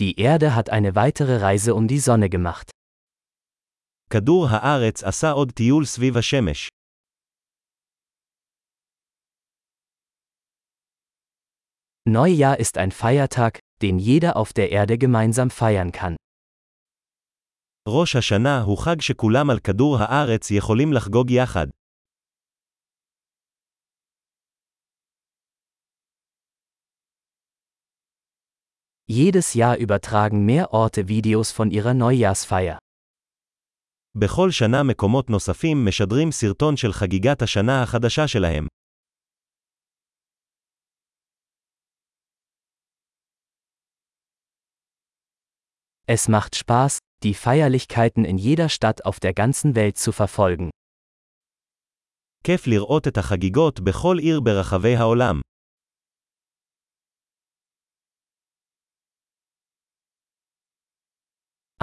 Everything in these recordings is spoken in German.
Die Erde hat eine weitere Reise um die Sonne gemacht. כדור הארץ עשה עוד טיול סביב השמש. Neujahr ist ein Feiertag, den jeder auf der Erde gemeinsam feiern kann. ראש השנה הוא חג שכולם על כדור הארץ יכולים לחגוג יחד. Jedes Jahr übertragen mehr Orte Videos von ihrer Neujahrsfeier. בכל שנה מקומות נוספים משדרים סרטון של חגיגת השנה החדשה שלהם. Es macht Spaß, die Feierlichkeiten in jeder Stadt auf der ganzen Welt zu verfolgen. כיף לראות את החגיגות בכל עיר ברחבי העולם.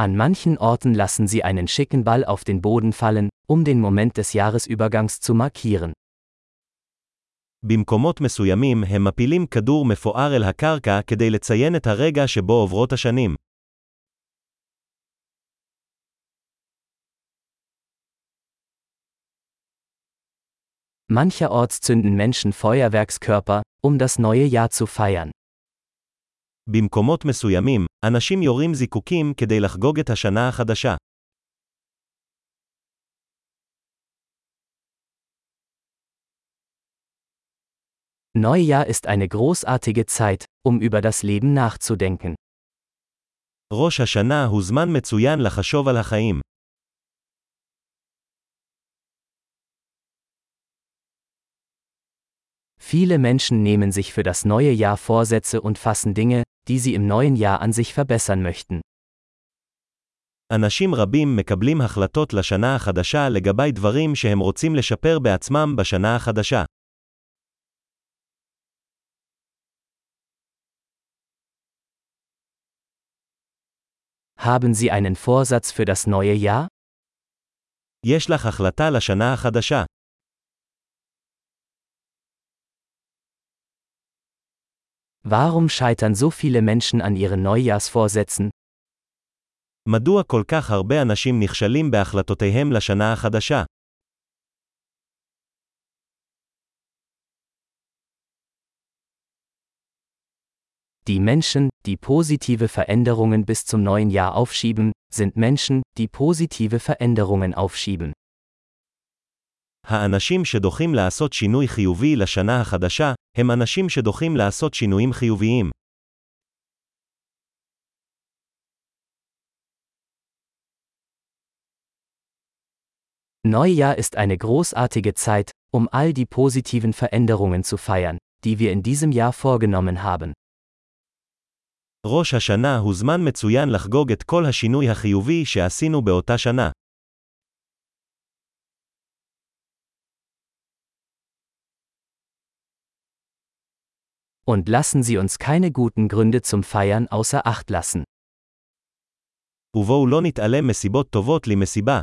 An manchen Orten lassen sie einen schicken Ball auf den Boden fallen, um den Moment des Jahresübergangs zu markieren. במקומות מסוימים הם מפילים כדור מפואר אל הקרקע כדי לציין את הרגע שבו עוברות השנים. Mancherorts zünden Menschen Feuerwerkskörper, um das neue Jahr zu feiern. במקומות מסוימים, אנשים יורים זיקוקים כדי לחגוג את השנה החדשה. Neujahr ist eine großartige Zeit, um über das Leben nachzudenken. ראש השנה הוא זמן מצוין לחשוב על החיים. Viele Menschen nehmen sich für das neue Jahr Vorsätze und fassen Dinge, die sie im neuen Jahr an sich verbessern möchten. אנשים רבים מקבלים החלטות לשנה החדשה לגבי דברים שהם רוצים לשפר בעצמם בשנה החדשה. Haben Sie einen Vorsatz für das neue Jahr? יש לך החלטה לשנה החדשה. Warum scheitern so viele Menschen an ihren Neujahrsvorsätzen? מדוע כל כך הרבה אנשים נכשלים בהחלטותיהם לשנה החדשה? Die Menschen, die positive Veränderungen bis zum neuen Jahr aufschieben, sind Menschen, die positive Veränderungen aufschieben. האנשים שדוחים לעשות שינוי חיובי לשנה החדשה, הם אנשים שדוחים לעשות שינויים חיוביים. Neujahr ist eine großartige Zeit, um all die positiven Veränderungen zu feiern, die wir in diesem Jahr vorgenommen haben. ראש השנה הוא זמן מצוין לחגוג את כל השינוי החיובי שעשינו באותה שנה. Und lassen Sie uns keine guten Gründe zum Feiern außer Acht lassen. ובואו לא נתעלם מסיבות טובות למסיבה.